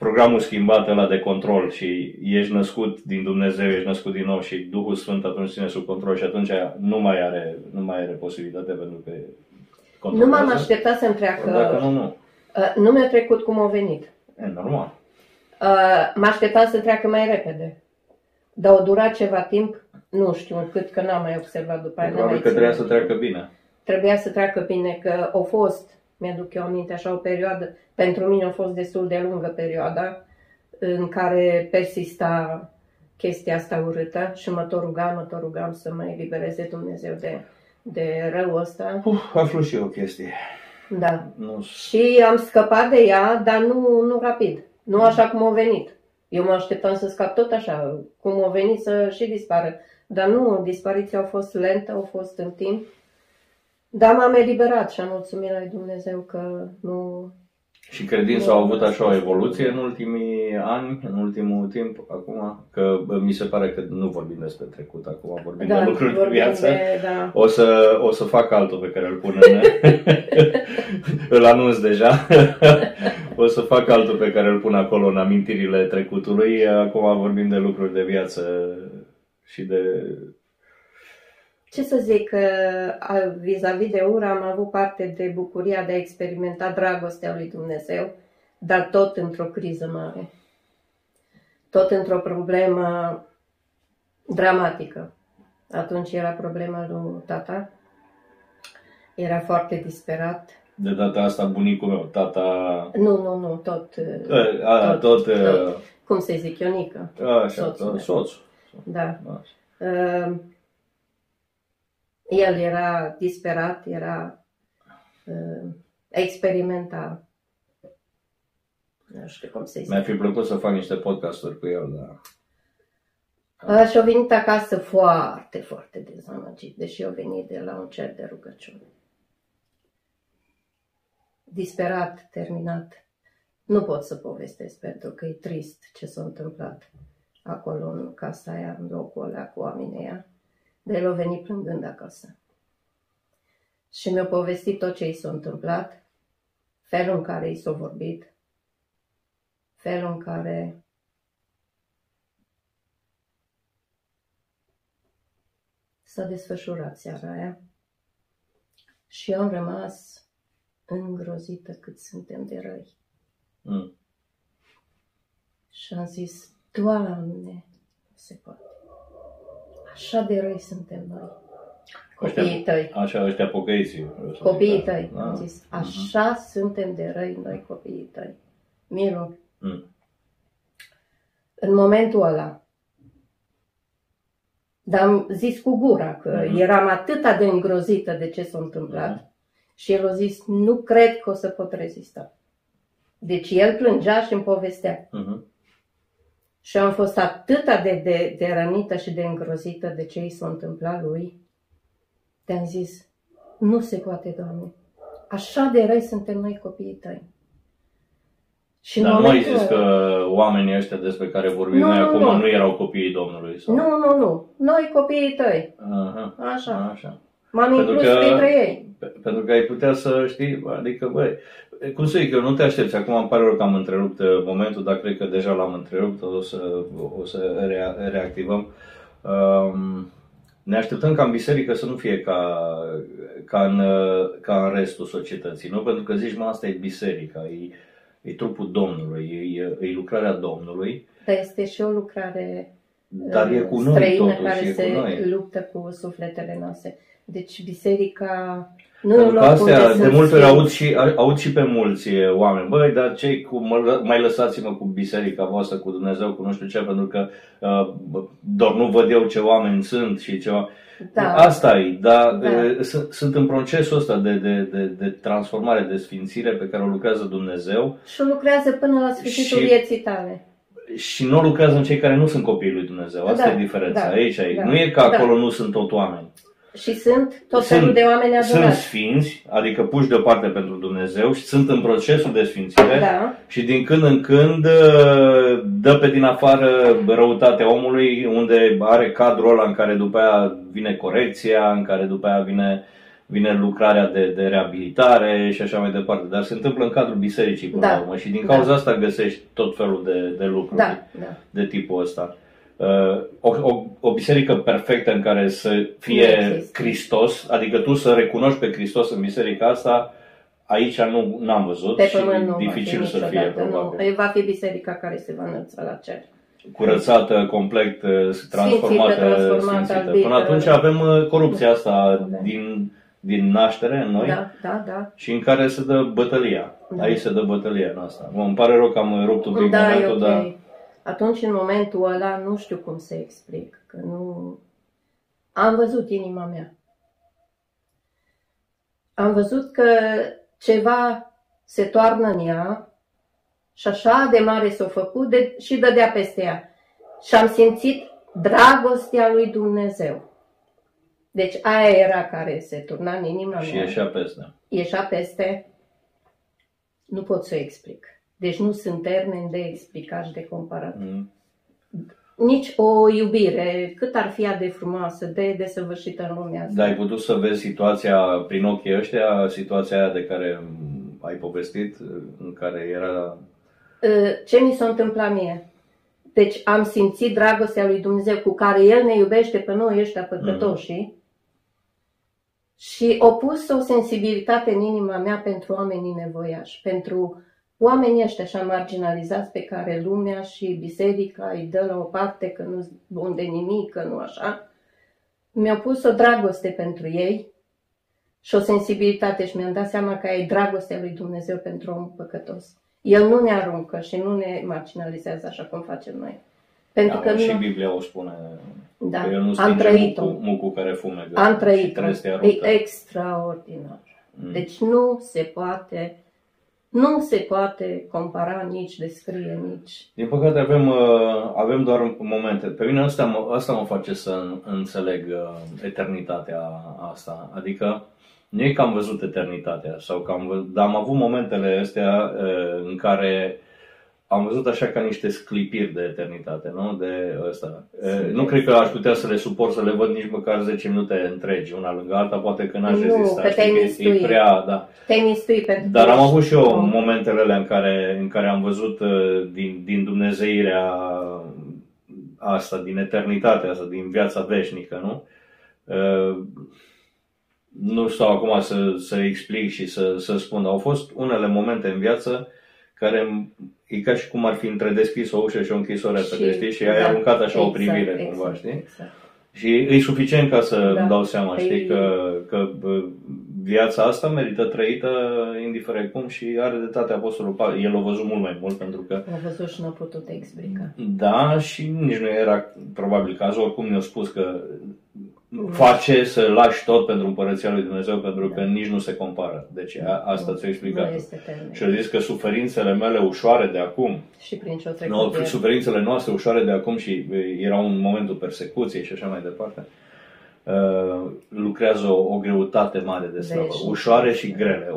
programul schimbat ăla de control și ești născut din Dumnezeu, ești născut din nou și Duhul Sfânt atunci ține sub control și atunci nu mai are, nu mai are posibilitate pentru că Nu m-am controlează. așteptat să-mi treacă. Dacă nu, nu. Uh, Nu mi-a trecut cum a venit. E normal. Uh, mă așteptam să treacă mai repede. Dar o durat ceva timp, nu știu cât, că n-am mai observat după aia. n-am Probabil mai că trebuia ținut. să treacă bine. Trebuia să treacă bine, că a fost, mi-aduc eu aminte, așa o perioadă, pentru mine a fost destul de lungă perioada, în care persista chestia asta urâtă și mă tot rugam, mă tot rugam să mă elibereze Dumnezeu de, de răul ăsta. Uf, aflu și eu o chestie. Da. Nu Și am scăpat de ea, dar nu, nu rapid. Nu așa cum a venit. Eu mă așteptam să scap tot așa, cum a venit să și dispară. Dar nu, dispariția a fost lentă, a fost în timp. Dar m-am eliberat și am mulțumit lui Dumnezeu că nu... Și credința au avut așa o evoluție în ultimii ani, în ultimul timp, acum, că bă, mi se pare că nu vorbim despre trecut acum, vorbim de lucruri de vorbim viață. De, da. O să, o să fac altul pe care îl pun în... îl anunț deja. o să fac altul pe care îl pun acolo în amintirile trecutului. Acum vorbim de lucruri de viață și de... Ce să zic, că, a- vis-a-vis de ură am avut parte de bucuria de a experimenta dragostea lui Dumnezeu, dar tot într-o criză mare. Tot într-o problemă dramatică. Atunci era problema lui tata. Era foarte disperat. De data asta bunicul meu, tata... Nu, nu, nu, tot, A, a, tot... tot. cum să zic, Ionică. Așa, Soțul tot, meu. soțul. Da. Așa. Uh, el era disperat, era uh, experimenta, nu știu cum să zic. Mi-ar fi plăcut să fac niște podcasturi cu el, dar Uh, și-a venit acasă foarte, foarte dezamăgit, deși a venit de la un cer de rugăciune. Disperat, terminat. Nu pot să povestesc pentru că e trist ce s-a întâmplat acolo în casa aia, în locul ăla cu oamenii aia. Dar el a venit plângând acasă. Și mi-a povestit tot ce i s-a întâmplat, felul în care i s-a vorbit, felul în care s-a desfășurat seara aia și eu am rămas îngrozită cât suntem de răi. Mm. Și am zis, Doamne, nu se poate. Așa de răi suntem noi. Copiii tăi. Așa, ăștia pocăiții. Copiii tăi, Da. am zis. Așa suntem de răi noi copiii tăi. Milu, Mm. în momentul ăla, dar am zis cu gura că Mhm. eram atât de îngrozită de ce s-a întâmplat Mhm. și el a zis, nu cred că o să pot rezista. Deci el plângea și îmi povestea. Mhm. Și am fost atât de, de, de rănită și de îngrozită de ce i s-a întâmplat lui, te-am zis, nu se poate, Doamne. Așa de răi suntem noi copiii tăi. Și în Dar nu ai momentul zis că ăla- oamenii ăștia despre care vorbim Nu, noi nu, acum nu. nu erau copiii Domnului? Sau? Nu, nu, nu. Noi copiii tăi. Aha. Așa. Așa. M-am Pentru inclus că- printre ei. Pe- Pentru că ai putea să știi, adică, băi, cum să zic, eu nu te aștepți. Acum îmi pare rău că am întrerupt uh, momentul, dar cred că deja l-am întrerupt, o să, o să rea, reactivăm. Um, ne așteptăm ca în biserică să nu fie ca, ca, în, uh, ca în restul societății, nu? Pentru că zici, mă, asta e biserica, e, e trupul Domnului, e, e lucrarea Domnului, Dar este și o lucrare dar e cu noi străină totuși, care e se cu noi. luptă cu sufletele noastre. Deci biserica nu e Pentru un că loc astea, unde de sunt multe ori sfinți. aud și, aud și pe mulți e, oameni, băi, dar cei cu, mă, mai lăsați-mă cu biserica voastră, cu Dumnezeu, cu nu știu ce, pentru că uh, bă, doar nu văd eu ce oameni sunt și ceva. Da. Asta e, dar Da. uh, sunt, sunt în procesul ăsta de, de, de, de transformare, de sfințire pe care o lucrează Dumnezeu Și lucrează până la sfârșitul Și- vieții tale. și nu lucrează în cei care nu sunt copiii lui Dumnezeu. Asta Da, e diferența. da, Aici e. da, Nu e că da. acolo nu sunt tot oameni. Și sunt tot Sunt- felul de oameni Sunt adorați. sfinți, adică puși deoparte pentru Dumnezeu și sunt în procesul de sfințire Da, și din când în când uh, dă pe din afară răutatea omului unde are cadrul ăla în care după aia vine corecția, în care după aia vine, vine lucrarea de, de reabilitare și așa mai departe. Dar se întâmplă în cadrul bisericii până Da. la urmă și din Da. cauza asta găsești tot felul de, de lucruri da, da. de tipul ăsta. Uh, O, o, o biserică perfectă în care să Nu fie există. Hristos, adică tu să recunoști pe Hristos în biserica asta, aici nu n-am văzut Pe și pământ nu dificil va fi să fie niciodată. probabil. Nu. Va fi biserica care se va înălța la cer. Curățată, complet, uh, transformată, transformată, sfințită. albită. Până atunci avem uh, corupția asta Da. din, din naștere în noi Da, da, da. și în care se dă bătălia. Da. Aici se dă bătălia în asta. Mă, îmi pare rău că am rupt un pic Da, e momentul, ok. dar Atunci, în momentul ăla, nu știu cum să explic, că nu... Am văzut inima mea. Am văzut că ceva se toarnă în ea și așa de mare s-a făcut de, și dădea peste ea. Și am simțit dragostea lui Dumnezeu. Deci aia era care se turna în inima și mea ieșea peste. ieșea peste, nu pot să o explic. Deci nu sunt termeni de explicat și de comparat. Mm. Nici o iubire, cât ar fi ea de frumoasă, de desăvârșită în lumea asta. Dar ai putut să vezi situația prin ochii ăștia, situația aia de care mm, ai povestit, în care era... Uh, Ce mi s-a întâmplat mie? Deci am simțit dragostea lui Dumnezeu cu care El ne iubește pe noi ăștia păcătoșii și o pus o sensibilitate în inima mea pentru oamenii nevoiași, pentru oamenii ăștia așa marginalizați pe care lumea și biserica îi dă la o parte că nu bun de nimic, că nu așa. Mi-au pus o dragoste pentru ei și o sensibilitate și mi-am dat seama că e dragostea lui Dumnezeu pentru omul păcătos. El nu ne aruncă și nu ne marginalizează așa cum facem noi. Pentru Da, că și nu... Biblia o spune Da, că el nu am stinge trăit-o. mucul, mucul care fumegă Am și trăit trestia E aruncă. extraordinar. Mm. Deci nu se poate nu se poate compara, nici descrie, nici... Din păcate avem, uh, avem doar momente. Pe mine asta mă, asta mă face să înțeleg uh, eternitatea asta. Adică nu e că am văzut eternitatea, sau că am văzut, dar am avut momentele astea uh, în care am văzut așa ca niște sclipiri de eternitate, nu? De ăsta. Nu cred că aș putea să le suport, să le văd nici măcar 10 minute întregi, una lângă alta, poate că n-aș rezista. Că te e prea, da. Te pentru Dar am avut și eu momentele alea în care, în care am văzut din, din Dumnezeirea asta, din eternitatea asta, din viața veșnică, nu? Nu stau acum să, să explic și să, să spun, au fost unele momente în viață care e ca și cum ar fi întredeschis o ușă și o închisoare, și, știi? Și ai da, aruncat așa exact, o privire exact, cumva, știi? Exact. Și e suficient ca să da. îmi dau seama, știi, păi- că, că viața asta merită trăită indiferent cum și are dreptate Apostolul Pavel. El o văzut mult mai mult pentru că... O văzut și nu a putut explica. Da, și nici nu era probabil cazul, oricum mi-a spus că face să lași tot pentru împărăția lui Dumnezeu, pentru că da. nici nu se compară. Deci a, asta ți-a explicat. Și a zis că suferințele mele ușoare de acum, și prin ce no, suferințele noastre ușoare de acum și era un momentul persecuției și așa mai departe, uh, lucrează o, o greutate mare de slavă. Deci, ușoare și grele.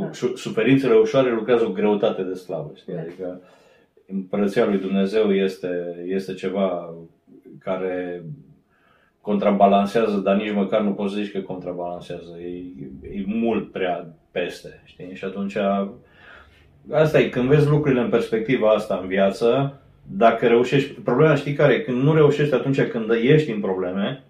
Da. Suferințele ușoare lucrează o greutate de slavă. Știi? Da. Adică împărăția lui Dumnezeu este, este ceva care contrabalansează, dar nici măcar nu poți zici că contrabalansează. E, e mult prea peste, știi? Și atunci, asta e, când vezi lucrurile în perspectiva asta în viață, dacă reușești, problema știi care Când nu reușești atunci când ești în probleme,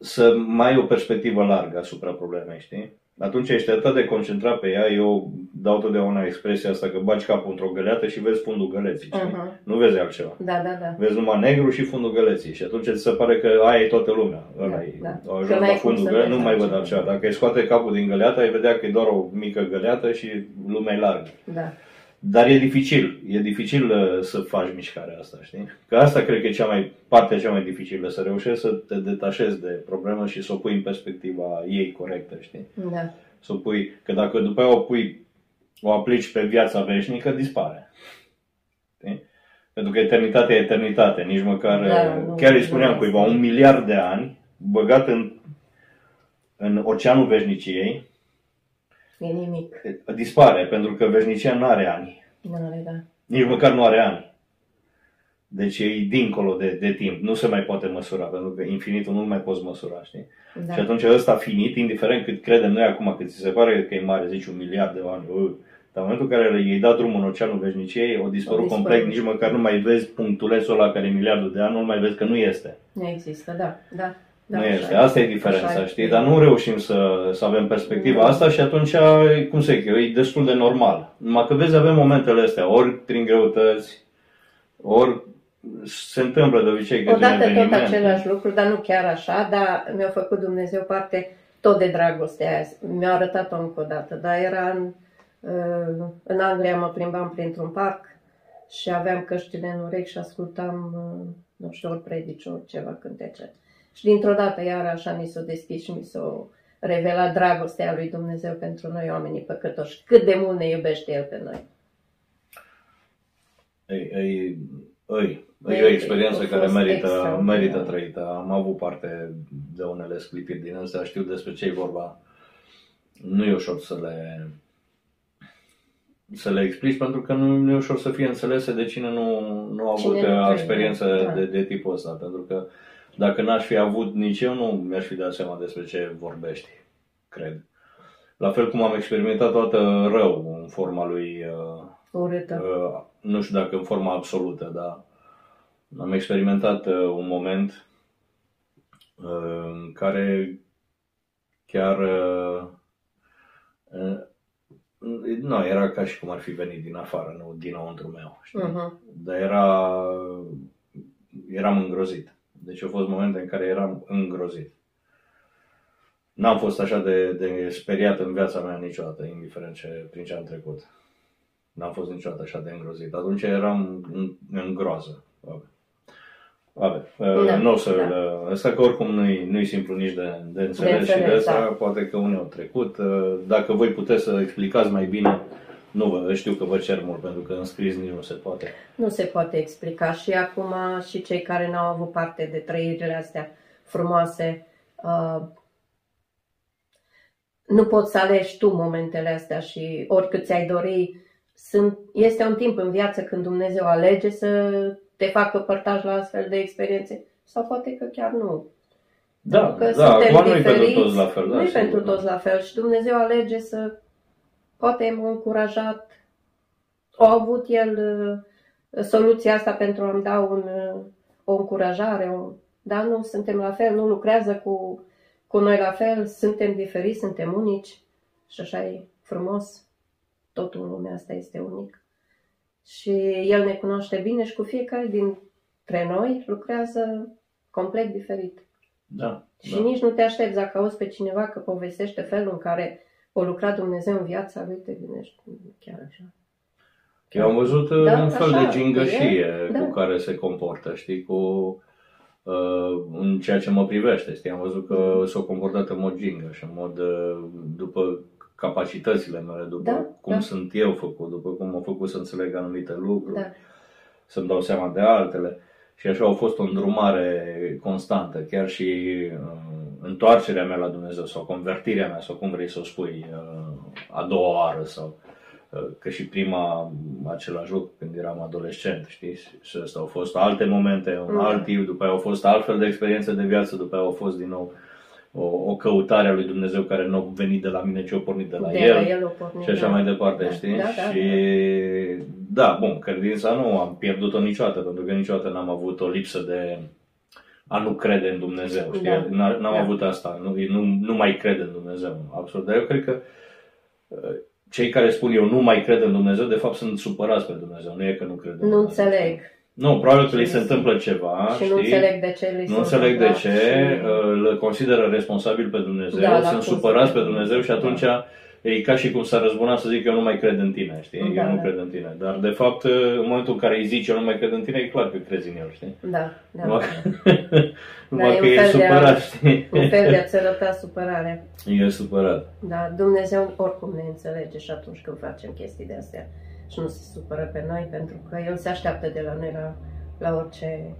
să mai ai o perspectivă largă asupra problemei, știi? Atunci ești atât de concentrat pe ea, eu dau totdeauna expresia asta că bagi capul într-o găleată și vezi fundul găleții, uh-huh. Nu vezi altceva. Da, da, da. Vezi numai negru și fundul găleții și atunci ți se pare că aia e toată lumea. Ăla da, e, da. ajuns la fundul găleții, nu mai văd altceva. Dacă îi scoate capul din găleată, ai vedea că e doar o mică găleată și lumea e largă. Da. Dar e dificil, e dificil uh, să faci mișcarea asta, știi? Că asta cred că e cea mai, partea cea mai dificilă, să reușești să te detașezi de problemă și să o pui în perspectiva ei corectă, știi? Da. Să o pui, că dacă după aia o pui, o aplici pe viața veșnică, dispare. Știi? Pentru că eternitatea e eternitate, nici măcar, da, uh, chiar îi spuneam cuiva, un miliard de ani băgat în, în oceanul veșniciei, E nimic. Dispare, pentru că veșnicia nu are ani. Nu are, da. Nici măcar nu are ani. Deci e dincolo de, de timp. Nu se mai poate măsura, pentru că infinitul nu mai poți măsura, știi? Da. Și atunci ăsta finit, indiferent cât credem noi acum, cât ți se pare că e mare, zici un miliard de ani, uh, dar în momentul în care i-ai dat drumul în oceanul veșniciei, o dispărut complet, nici măcar nu mai vezi punctulețul ăla care e miliardul de ani, nu mai vezi că nu este. Nu există, da, da. Da, nu este. Asta e diferența, așa știi? Dar nu reușim să, să avem perspectiva mm. asta și atunci, cum să zic eu, e destul de normal. Numai că vezi, avem momentele astea, ori prin greutăți, ori se întâmplă de obicei Odată tot același lucru, dar nu chiar așa, dar mi-a făcut Dumnezeu parte tot de dragostea aia. Mi-a arătat-o încă o dată, dar era în, uh, în Anglia, mă plimbam printr-un parc și aveam căștile în urechi și ascultam, uh, nu știu, ori predici, ori ceva cântece. Și dintr-o dată iar așa mi s-o deschis și mi s-o revelat dragostea lui Dumnezeu pentru noi oamenii păcătoși. Cât de mult ne iubește El pe noi. Ei, ei, ei, e o experiență care merită, merită trăită. Am avut parte de unele sclipiri din astea, știu despre ce e vorba. Nu e ușor să le, să le explici pentru că nu, nu e ușor să fie înțelese de cine nu, nu a avut o experiență da. de, de tipul ăsta. Pentru că dacă n-aș fi avut nici eu, nu mi-aș fi dat seama despre ce vorbești, cred. La fel cum am experimentat toată rău în forma lui... Uh, Urâtă. Uh, nu știu dacă în forma absolută, dar am experimentat uh, un moment uh, în care chiar uh, uh, nu, era ca și cum ar fi venit din afară, nu dinăuntru meu. Știi? Uh-huh. Dar era, eram îngrozit. Deci au fost momente în care eram îngrozit. N-am fost așa de, de speriat în viața mea niciodată, indiferent ce, prin ce am trecut. N-am fost niciodată așa de îngrozit. Atunci eram în, în groază. Vabbè, da, nu o să, da. asta că oricum nu-i, nu-i simplu nici de, de înțeles, de înțeles și de asta da. poate că unii au trecut. Dacă voi puteți să explicați mai bine Nu vă, știu că vă cer mult, pentru că în scris nici nu se poate. Nu se poate explica și acum și cei care n-au avut parte de trăirile astea frumoase, uh, nu poți să alegi tu momentele astea și oricât ți-ai dori, sunt, este un timp în viață când Dumnezeu alege să te facă părtaș la astfel de experiențe sau poate că chiar nu. Da, că da, acum nu e pentru toți la fel. Da, nu e pentru da. toți la fel și Dumnezeu alege să poate m-a încurajat, a avut el uh, soluția asta pentru a-mi da un, uh, o încurajare, un, dar nu suntem la fel, nu lucrează cu, cu noi la fel, suntem diferiți, suntem unici și așa e frumos. Totul în lumea asta este unic. Și El ne cunoaște bine și cu fiecare dintre noi lucrează complet diferit. Da. Și da. nici nu te aștepți dacă auzi pe cineva că povestește felul în care o lucra Dumnezeu în viața lui, te gândești chiar așa. Eu am văzut da, uh, un fel așa, de gingășie da. cu care se comportă, știi, cu uh, în ceea ce mă privește, știi, am văzut că s-a comportat în mod și în mod uh, după capacitățile mele, după da, cum da. sunt eu făcut, după cum m-a făcut să înțeleg anumite lucruri, da. să-mi dau seama de altele. Și așa a fost o îndrumare constantă, chiar și uh, întoarcerea mea la Dumnezeu sau convertirea mea sau cum vrei să o spui uh, a doua oară sau uh, că și prima același lucru când eram adolescent, știi? Și asta au fost alte momente, un mm. alt tip, după aia au fost altfel de experiențe de viață, după aia au fost din nou o, o căutare a lui Dumnezeu care nu a venit de la mine, ci a pornit de la de El, la el pornit, și așa da. mai departe, da, știi? Da, da, și da. da, bun, credința nu am pierdut-o niciodată, pentru că niciodată n-am avut o lipsă de a nu crede în Dumnezeu. Știi? Da. N-am da. avut asta, nu, nu, nu mai cred în Dumnezeu, absolut. Dar eu cred că uh, cei care spun eu nu mai cred în Dumnezeu, de fapt sunt supărați pe Dumnezeu, nu e că nu cred în Nu înțeleg. Nu, probabil că li se întâmplă ceva, și știi? nu înțeleg de ce li Nu înțeleg de ce, și... îl consideră responsabil pe Dumnezeu, da, sunt supărați pe Dumnezeu și atunci da E ca și cum s-ar răzbuna să zic eu nu mai cred în tine, știi? Da, eu nu da. cred în tine. Dar de fapt, în momentul în care îi zici eu nu mai cred în tine, e clar că crezi în el, știi? Da, da. Numai, da, că e, supărat, știi? Un fel de a-ți arăta supărare. E supărat. Da, Dumnezeu oricum ne înțelege și atunci când facem chestii de astea și nu se supără pe noi, pentru că El se așteaptă de la noi la, la orice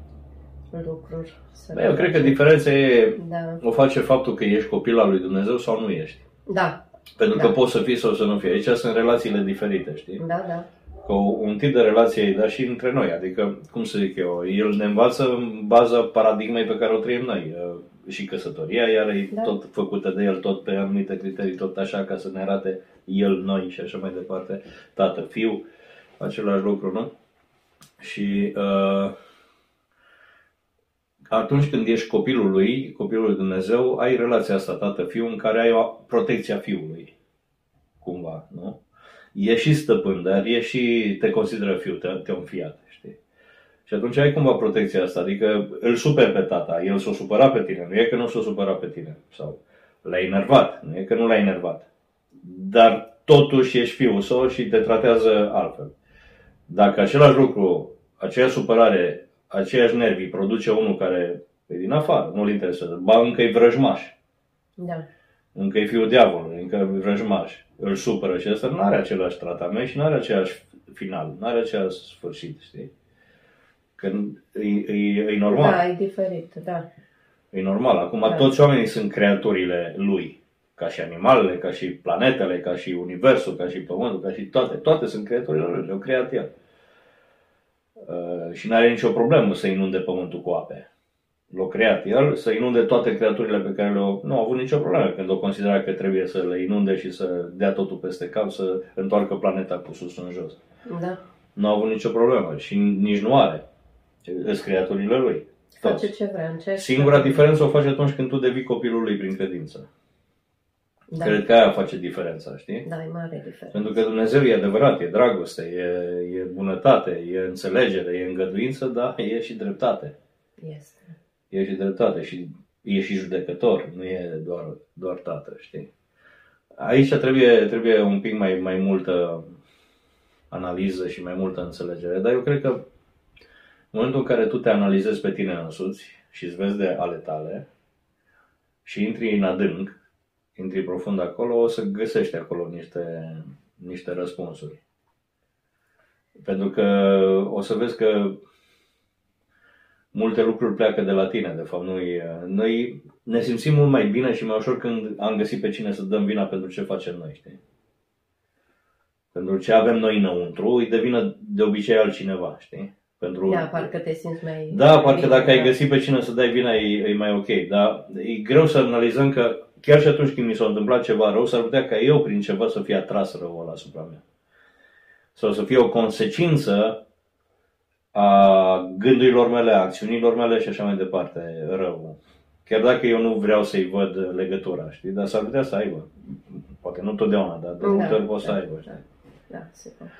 lucruri. Da, eu cred că diferența e, da. o face faptul că ești copil al lui Dumnezeu sau nu ești. Da, pentru da. că poți să fii sau să nu fii. Aici sunt relațiile diferite, știi? Da, da. Că un tip de relație da și între noi. Adică, cum să zic eu, el ne învață în baza paradigmei pe care o trăim noi. Și căsătoria, iar e da. tot făcută de el, tot pe anumite criterii, tot așa, ca să ne arate el, noi și așa mai departe. Tată, fiu, același lucru, nu? Și uh, atunci când ești copilul lui, copilul lui Dumnezeu, ai relația asta tată-fiu în care ai o protecția fiului, cumva, nu? E și stăpân, dar e și te consideră fiu, te, te-a înfiat, știi? Și atunci ai cumva protecția asta, adică îl super pe tata, el s-o supăra pe tine, nu e că nu s-o supăra pe tine, sau l-ai enervat, nu e că nu l-ai enervat, dar totuși ești fiul său și te tratează altfel. Dacă același lucru, aceeași supărare aceiași nervi produce unul care e din afară, nu-l interesează. Ba, încă e vrăjmaș. Da. Încă e fiul diavolului, încă e vrăjmaș. Îl supără și ăsta nu are același tratament și nu are același final, nu are același sfârșit, știi? Că e, e, e normal. Da, e diferit, da. E normal. Acum da. toți oamenii sunt creaturile lui. Ca și animalele, ca și planetele, ca și universul, ca și pământul, ca și toate. Toate sunt creaturile lui. Le-au creat el. Uh, și nu are nicio problemă să inunde pământul cu ape. L-a creat el să inunde toate creaturile pe care le-au... Nu a avut nicio problemă când o considera că trebuie să le inunde și să dea totul peste cap, să întoarcă planeta cu sus în jos. Da. Nu a avut nicio problemă și nici nu are. Sunt creaturile lui. Face ce vrea, ce Singura diferență o face atunci când tu devii copilul lui prin credință. Da. Cred că aia face diferența, știi? Da, e mare diferență. Pentru că Dumnezeu e adevărat, e dragoste, e, e bunătate, e înțelegere, e îngăduință, dar e și dreptate. Este. E și dreptate și e și judecător, nu e doar, doar tată, știi? Aici trebuie, trebuie un pic mai, mai multă analiză și mai multă înțelegere, dar eu cred că în momentul în care tu te analizezi pe tine însuți și îți vezi de ale tale și intri în adânc, intri profund acolo, o să găsești acolo niște niște răspunsuri. Pentru că o să vezi că multe lucruri pleacă de la tine, de fapt. Noi, noi ne simțim mult mai bine și mai ușor când am găsit pe cine să dăm vina pentru ce facem noi, știi? Pentru ce avem noi înăuntru, îi devină de obicei altcineva, știi? Pentru... Da, parcă te simți mai... Da, parcă dacă ai găsit pe cine să dai vina, e, e mai ok. Dar e greu să analizăm că chiar și atunci când mi s-a întâmplat ceva rău, s-ar putea ca eu prin ceva să fie atras răul ăla asupra mea. Sau să fie o consecință a gândurilor mele, a acțiunilor mele și așa mai departe, rău. Chiar dacă eu nu vreau să-i văd legătura, știi? Dar s-ar putea să aibă. Poate nu totdeauna, dar de Da, multe ori pot să da, aibă. știi? Da, da, se poate.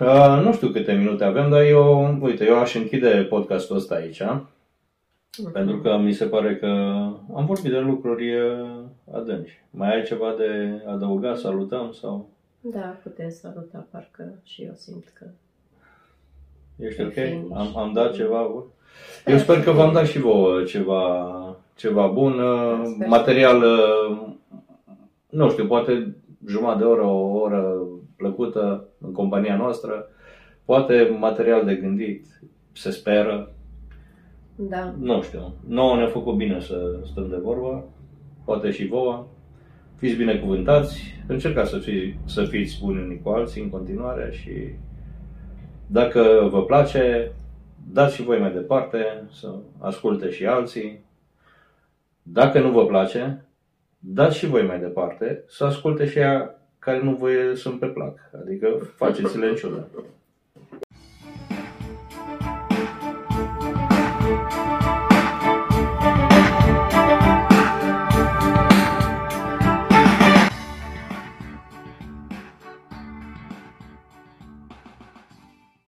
Uh, nu știu câte minute avem, dar eu, uite, eu aș închide podcastul ăsta aici, pentru că mi se pare că am vorbit de lucruri uh, adânci. Mai ai ceva de adăugat, salutăm sau Da, putem saluta, parcă și eu simt că... ești ok? Finish. Am, am dat ceva bun? Eu sper că v-am dat și vouă ceva, ceva bun, uh, Sper. material, uh, nu știu, poate jumătate de oră, o oră plăcută în compania noastră, poate material de gândit, se speră, Da, Nu știu. Nouă ne-a făcut bine să stăm de vorbă, poate și vouă. Fiți binecuvântați, încercați să, fi, să fiți buni unii cu alții în continuare și dacă vă place, dați și voi mai departe, să asculte și alții. Dacă nu vă place, dați și voi mai departe, să asculte și ea care nu vă sunt pe plac. Adică faceți-le în ciudă.